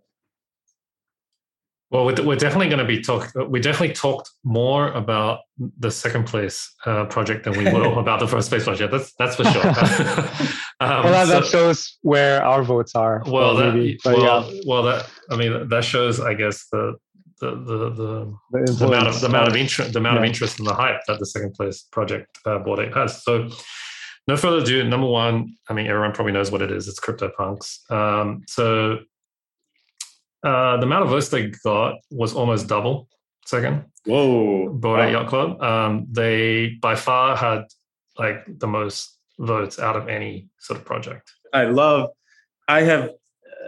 Well, we're, definitely going to be talk. We definitely talked more about the second place uh, project than we will about the first place project. That's that's for sure. um, well, that, so, shows where our votes are. Well, that, well, yeah. well, that I mean, that shows, I guess, the the the the, the amount of the amount of interest the amount yeah. of interest and the hype that the second place project uh, Ape has. So, no further ado. Number one, I mean, everyone probably knows what it is. It's CryptoPunks. Um, so uh, the amount of votes they got was almost double second. Whoa. Bored wow. Yacht Club. Um, they by far had like the most votes out of any sort of project. I love, I have,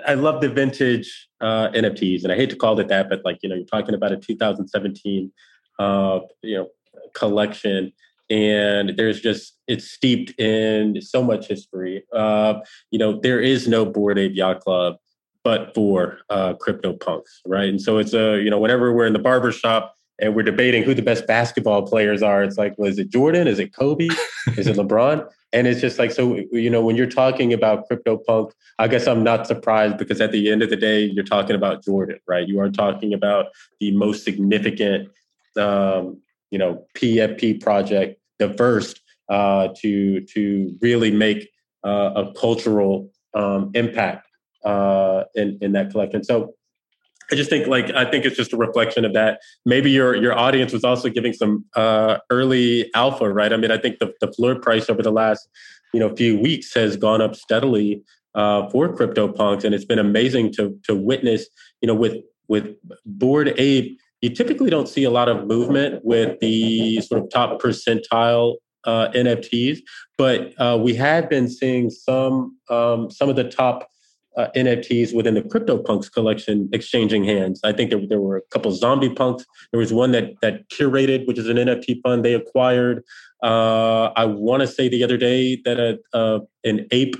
I love the vintage uh, NFTs, and I hate to call it that, but like you know, you're talking about a 2017, uh, you know, collection, and there's just it's steeped in so much history. Uh, you know, there is no Bored Ape Yacht Club but for uh, CryptoPunks, right? And so it's a, you know, whenever we're in the barber shop and we're debating who the best basketball players are, it's like, well, is it Jordan? Is it Kobe? is it LeBron? And it's just like, so, you know, when you're talking about CryptoPunk, I guess I'm not surprised because at the end of the day, you're talking about Jordan, right? You are talking about the most significant, um, you know, PFP project, the first uh, to to really make uh, a cultural um, impact uh, in in that collection. So I just think like I think it's just a reflection of that. Maybe your your audience was also giving some uh, early alpha, right? I mean, I think the the floor price over the last you know few weeks has gone up steadily uh, for CryptoPunks, and it's been amazing to to witness. You know, with with Bored Ape, you typically don't see a lot of movement with the sort of top percentile uh, NFTs, but uh, we had been seeing some um, some of the top uh, NFTs within the CryptoPunks collection exchanging hands. I think there, there were a couple zombie punks. There was one that that curated, which is an NFT fund they acquired. Uh, I want to say the other day that a, uh, an ape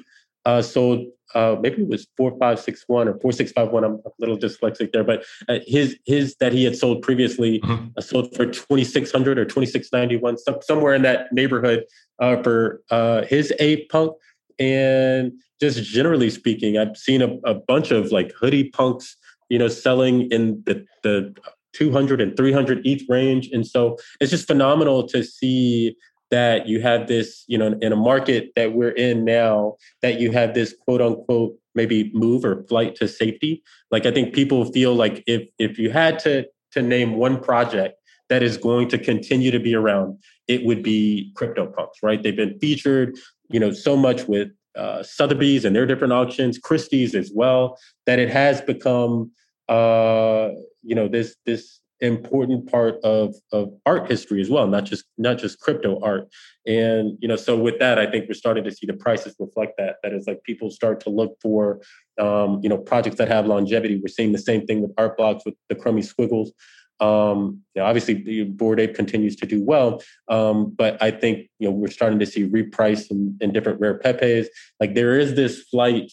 uh, sold. Uh, maybe it was four five six one or four six five one. I'm a little dyslexic there, but uh, his his that he had sold previously mm-hmm. sold for twenty six hundred or twenty six ninety one, some, somewhere in that neighborhood for his ape punk. And just generally speaking, I've seen a, a bunch of like hoodie punks, you know, selling in the, the 200 and 300 ETH range. And so it's just phenomenal to see that you have this, you know, in a market that we're in now, that you have this quote unquote maybe move or flight to safety. Like I think people feel like if if you had to to name one project that is going to continue to be around, it would be CryptoPunks, right? They've been featured, you know, so much with uh, Sotheby's and their different auctions, Christie's as well, that it has become, uh, you know, this this important part of of art history as well, not just not just crypto art. And you know, so with that, I think we're starting to see the prices reflect that. That is like people start to look for, um, you know, projects that have longevity. We're seeing the same thing with art blocks with the Chromie Squiggles. Um, you know, obviously, Bored Ape continues to do well, um, but I think you know we're starting to see reprice in, in different rare pepes. Like there is this flight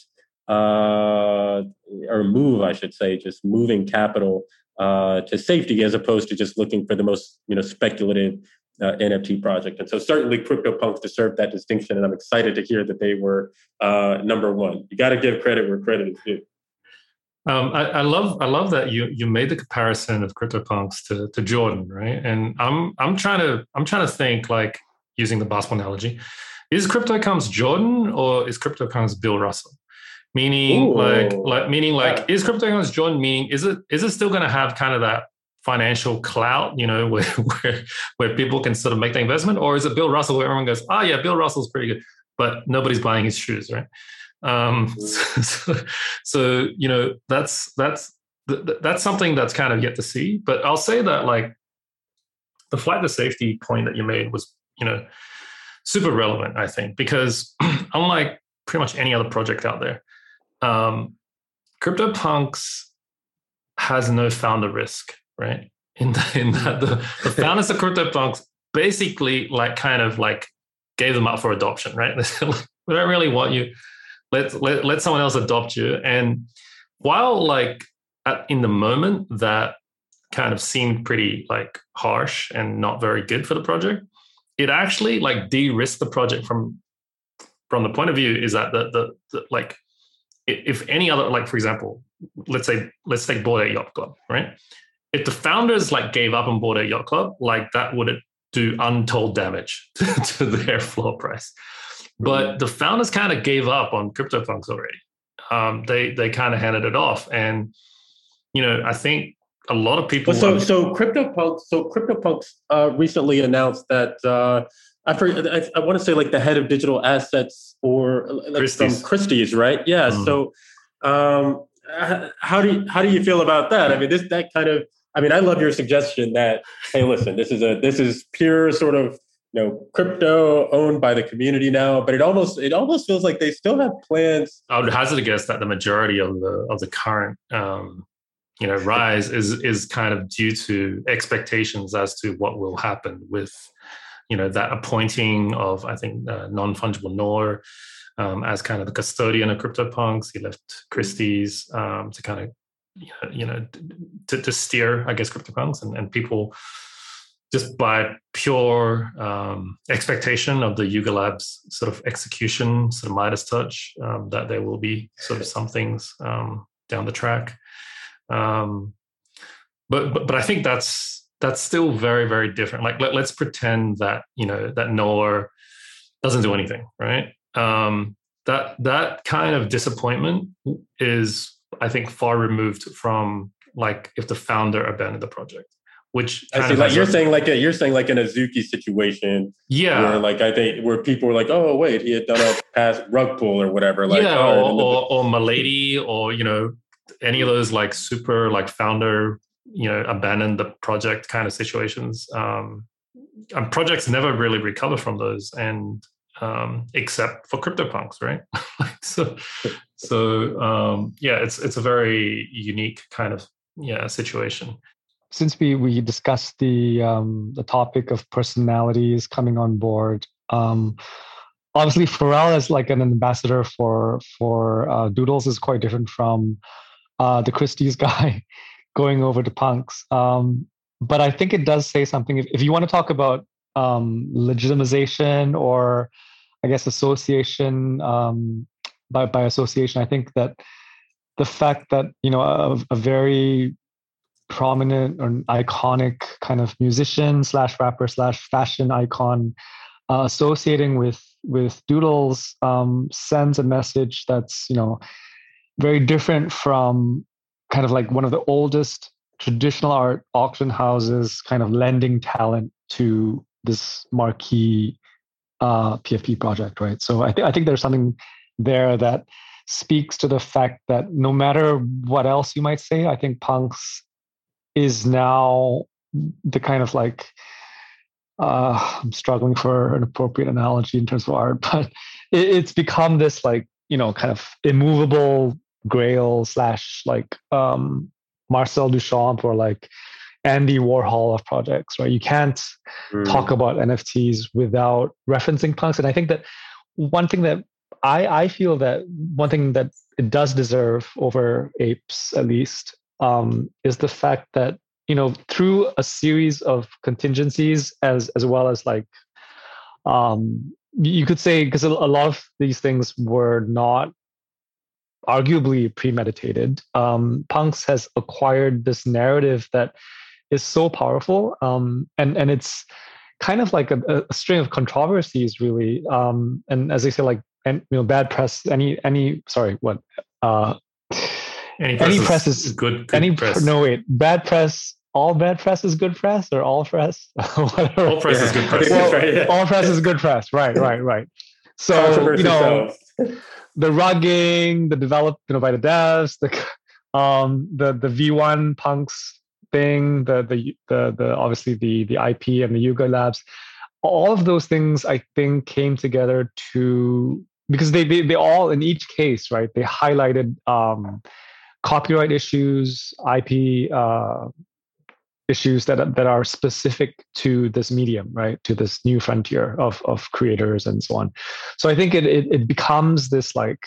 uh, or move, I should say, just moving capital uh, to safety as opposed to just looking for the most you know speculative uh, NFT project. And so certainly CryptoPunks deserve that distinction, and I'm excited to hear that they were uh, number one. You got to give credit where credit is due. Um, I, I, love I love that you you made the comparison of CryptoPunks to to Jordan, right? And I'm I'm trying to I'm trying to think like using the basketball analogy, is CryptoPunks Jordan or is CryptoPunks Bill Russell? Meaning Ooh. like like meaning like yeah. is CryptoPunks Jordan? Meaning is it is it still going to have kind of that financial clout, you know, where, where where people can sort of make the investment, or is it Bill Russell where everyone goes, oh yeah, Bill Russell's pretty good, but nobody's buying his shoes, right? Um, so, so, you know, that's that's that's something that's kind of yet to see. But I'll say that like the flight to safety point that you made was, you know, super relevant. I think because unlike pretty much any other project out there, um, CryptoPunks has no founder risk, right? In, the, in that the, the founders of CryptoPunks basically like kind of like gave them up for adoption, right? we don't really want you let let let someone else adopt you. And while like at, in the moment that kind of seemed pretty like harsh and not very good for the project, it actually like de-risked the project from from the point of view is that the the, the like if any other like for example let's say let's take Bored Ape Yacht Club, right? If the founders like gave up on Bored Ape Yacht Club, like that would do untold damage to, to their floor price. But the founders kind of gave up on CryptoPunks already. Um, they they kind of handed it off, and you know I think a lot of people. so so CryptoPunks so CryptoPunks uh, recently announced that uh, I, forget, I, I want to say like the head of digital assets or like Christie's. from Christie's, right? Yeah. Mm. So um, how do you, how do you feel about that? I mean, this that kind of I mean, I love your suggestion that hey, listen, this is a this is pure sort of you know crypto owned by the community now, but it almost it almost feels like they still have plans. I would hazard a guess that the majority of the of the current um, you know rise is is kind of due to expectations as to what will happen with you know that appointing of I think uh, non fungible Noah um, as kind of the custodian of CryptoPunks. He left Christie's um, to kind of you know to, to steer I guess CryptoPunks and, and people just by pure um, expectation of the Yuga Labs sort of execution, sort of Midas touch, um, that there will be sort of some things um, down the track. Um, but, but but I think that's that's still very very different. Like let, us pretend that you know that Noah doesn't do anything right? Um, that that kind of disappointment is i think far removed from like if the founder abandoned the project which I see, like you're a, saying like a, you're saying like an Azuki situation yeah where like I think where people were like oh wait he had done a past rug pull or whatever like yeah oh, or, or, or Milady or you know any of those like super like founder you know abandon the project kind of situations um, and projects never really recover from those and um, except for CryptoPunks, right? so, so um, yeah, it's it's a very unique kind of yeah situation. Since we we discussed the um, the topic of personalities coming on board, um, obviously Pharrell as like an ambassador for for uh, Doodles is quite different from uh, the Christie's guy going over to punks. Um, but I think it does say something. If, if you want to talk about um, legitimization or, I guess, association um, by by association, I think that the fact that you know a, a very prominent or iconic kind of musician slash rapper slash fashion icon uh, associating with with doodles um, sends a message that's you know very different from kind of like one of the oldest traditional art auction houses kind of lending talent to this marquee uh, PFP project, right? So I, th- I think there's something there that speaks to the fact that no matter what else you might say, I think punks is now the kind of like uh, I'm struggling for an appropriate analogy in terms of art, but it, it's become this like you know kind of immovable Grail slash like um, Marcel Duchamp or like Andy Warhol of projects, right? You can't mm. talk about NFTs without referencing punks. And I think that one thing that I, I feel that one thing that it does deserve over apes, at least, um, is the fact that you know through a series of contingencies as as well as like um, you could say because a lot of these things were not arguably premeditated. Um, Punks has acquired this narrative that is so powerful, um, and and it's kind of like a, a string of controversies, really. Um, and as I say, like and you know, bad press. Any any sorry, what? Uh, any press, any press is, is good, good. Any press. no wait, bad press. All bad press is good press, or all press. Whatever. All press yeah. is good press. Well, right, yeah. All press is good press. Right, right, right. So you know, the rugging, the developed you know by the devs, the um the the V1 punks thing, the the the the obviously the the IP and the Yuga Labs, all of those things I think came together to because they they they all in each case right they highlighted um copyright issues, IP uh, issues that that are specific to this medium, right? To this new frontier of of creators and so on. So I think it it, it becomes this like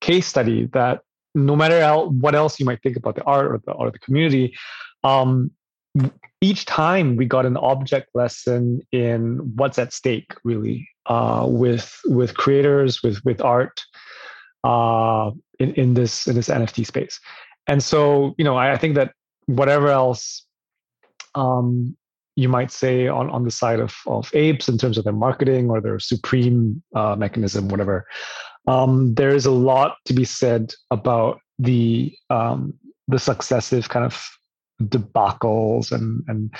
case study that no matter what else you might think about the art or the or the community, um, each time we got an object lesson in what's at stake, really, uh, with with creators, with with art, uh, in in this in this NFT space and so you know I, I think that whatever else um, you might say on, on the side of, of apes in terms of their marketing or their supreme uh, mechanism, whatever. Um, there is a lot to be said about the um, the successive kind of debacles and and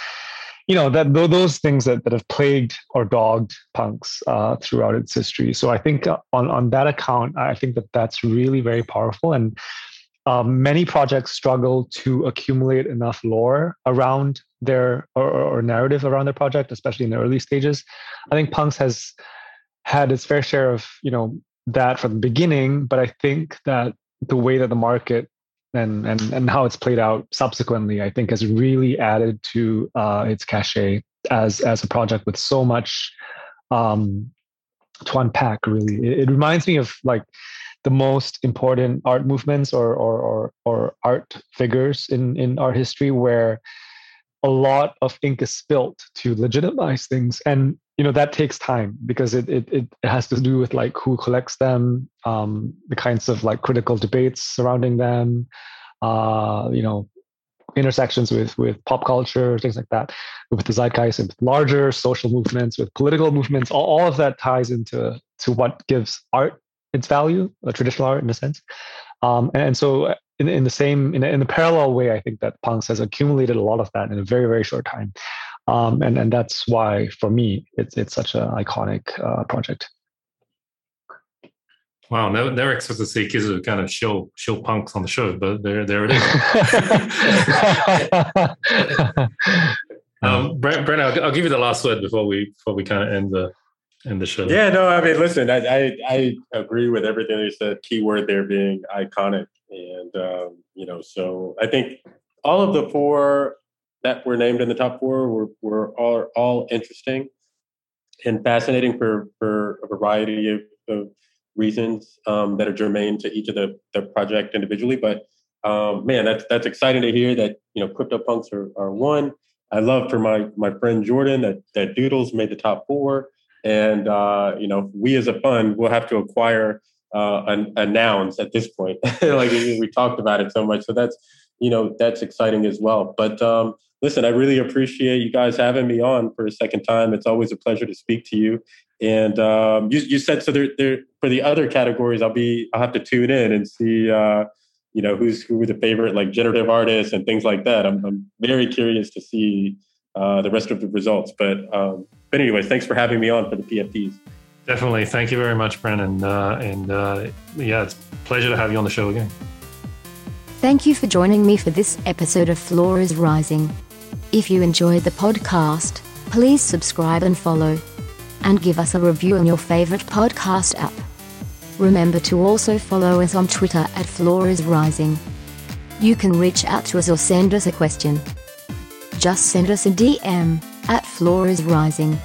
you know that those things that, that have plagued or dogged punks uh, throughout its history. So I think uh, on on that account, I think that that's really very powerful and. Um, many projects struggle to accumulate enough lore around their or, or narrative around their project, especially in the early stages. I think Punks has had its fair share of you know that from the beginning, but I think that the way that the market and and and how it's played out subsequently, I think has really added to uh, its cachet as as a project with so much um, to unpack. Really, it, it reminds me of like the most important art movements or or or, or art figures in in art history where a lot of ink is spilt to legitimize things and you know that takes time because it it, it has to do with like who collects them um, the kinds of like critical debates surrounding them uh, you know intersections with with pop culture things like that with the zeitgeist and with larger social movements with political movements. All, all of that ties into to what gives art its value traditional art in a sense. Um, and, and so in, in the same in, in the parallel way i think that punks has accumulated a lot of that in a very very short time um, and and that's why for me it's it's such an iconic uh, project Wow, never, never expect to see Kizu kind of show show punks on the show, but there there it is. um, Brent, Brent I'll, I'll, give you the last word before we before we kind of end the end the show. Yeah, no, I mean, listen, I I, I agree with everything you said. Keyword there being iconic. And, um, you know, so I think all of the four that were named in the top four were, were all, all interesting and fascinating for, for a variety of, of reasons um, that are germane to each of the, the project individually. But um, man, that's that's exciting to hear that you know CryptoPunks are, are one. I love for my my friend Jordan that that Doodles made the top four, and uh, you know we as a fund will have to acquire uh, a, a nouns at this point. like we talked about it so much, so that's you know that's exciting as well. But um, listen, I really appreciate you guys having me on for a second time. It's always a pleasure to speak to you. And um, you, you said so. There, there for the other categories, I'll be I'll have to tune in and see. Uh, you know who's who the favorite like generative artists and things like that. I'm, I'm very curious to see uh, the rest of the results. But um, but anyways, thanks for having me on for the PFTs. Definitely. Thank you very much, Brennan. Uh, and uh, yeah, it's a pleasure to have you on the show again. Thank you for joining me for this episode of Floor is Rising. If you enjoyed the podcast, please subscribe and follow. And give us a review on your favorite podcast app. Remember to also follow us on Twitter at Floor is Rising. You can reach out to us or send us a question. Just send us a DM at Floor is Rising.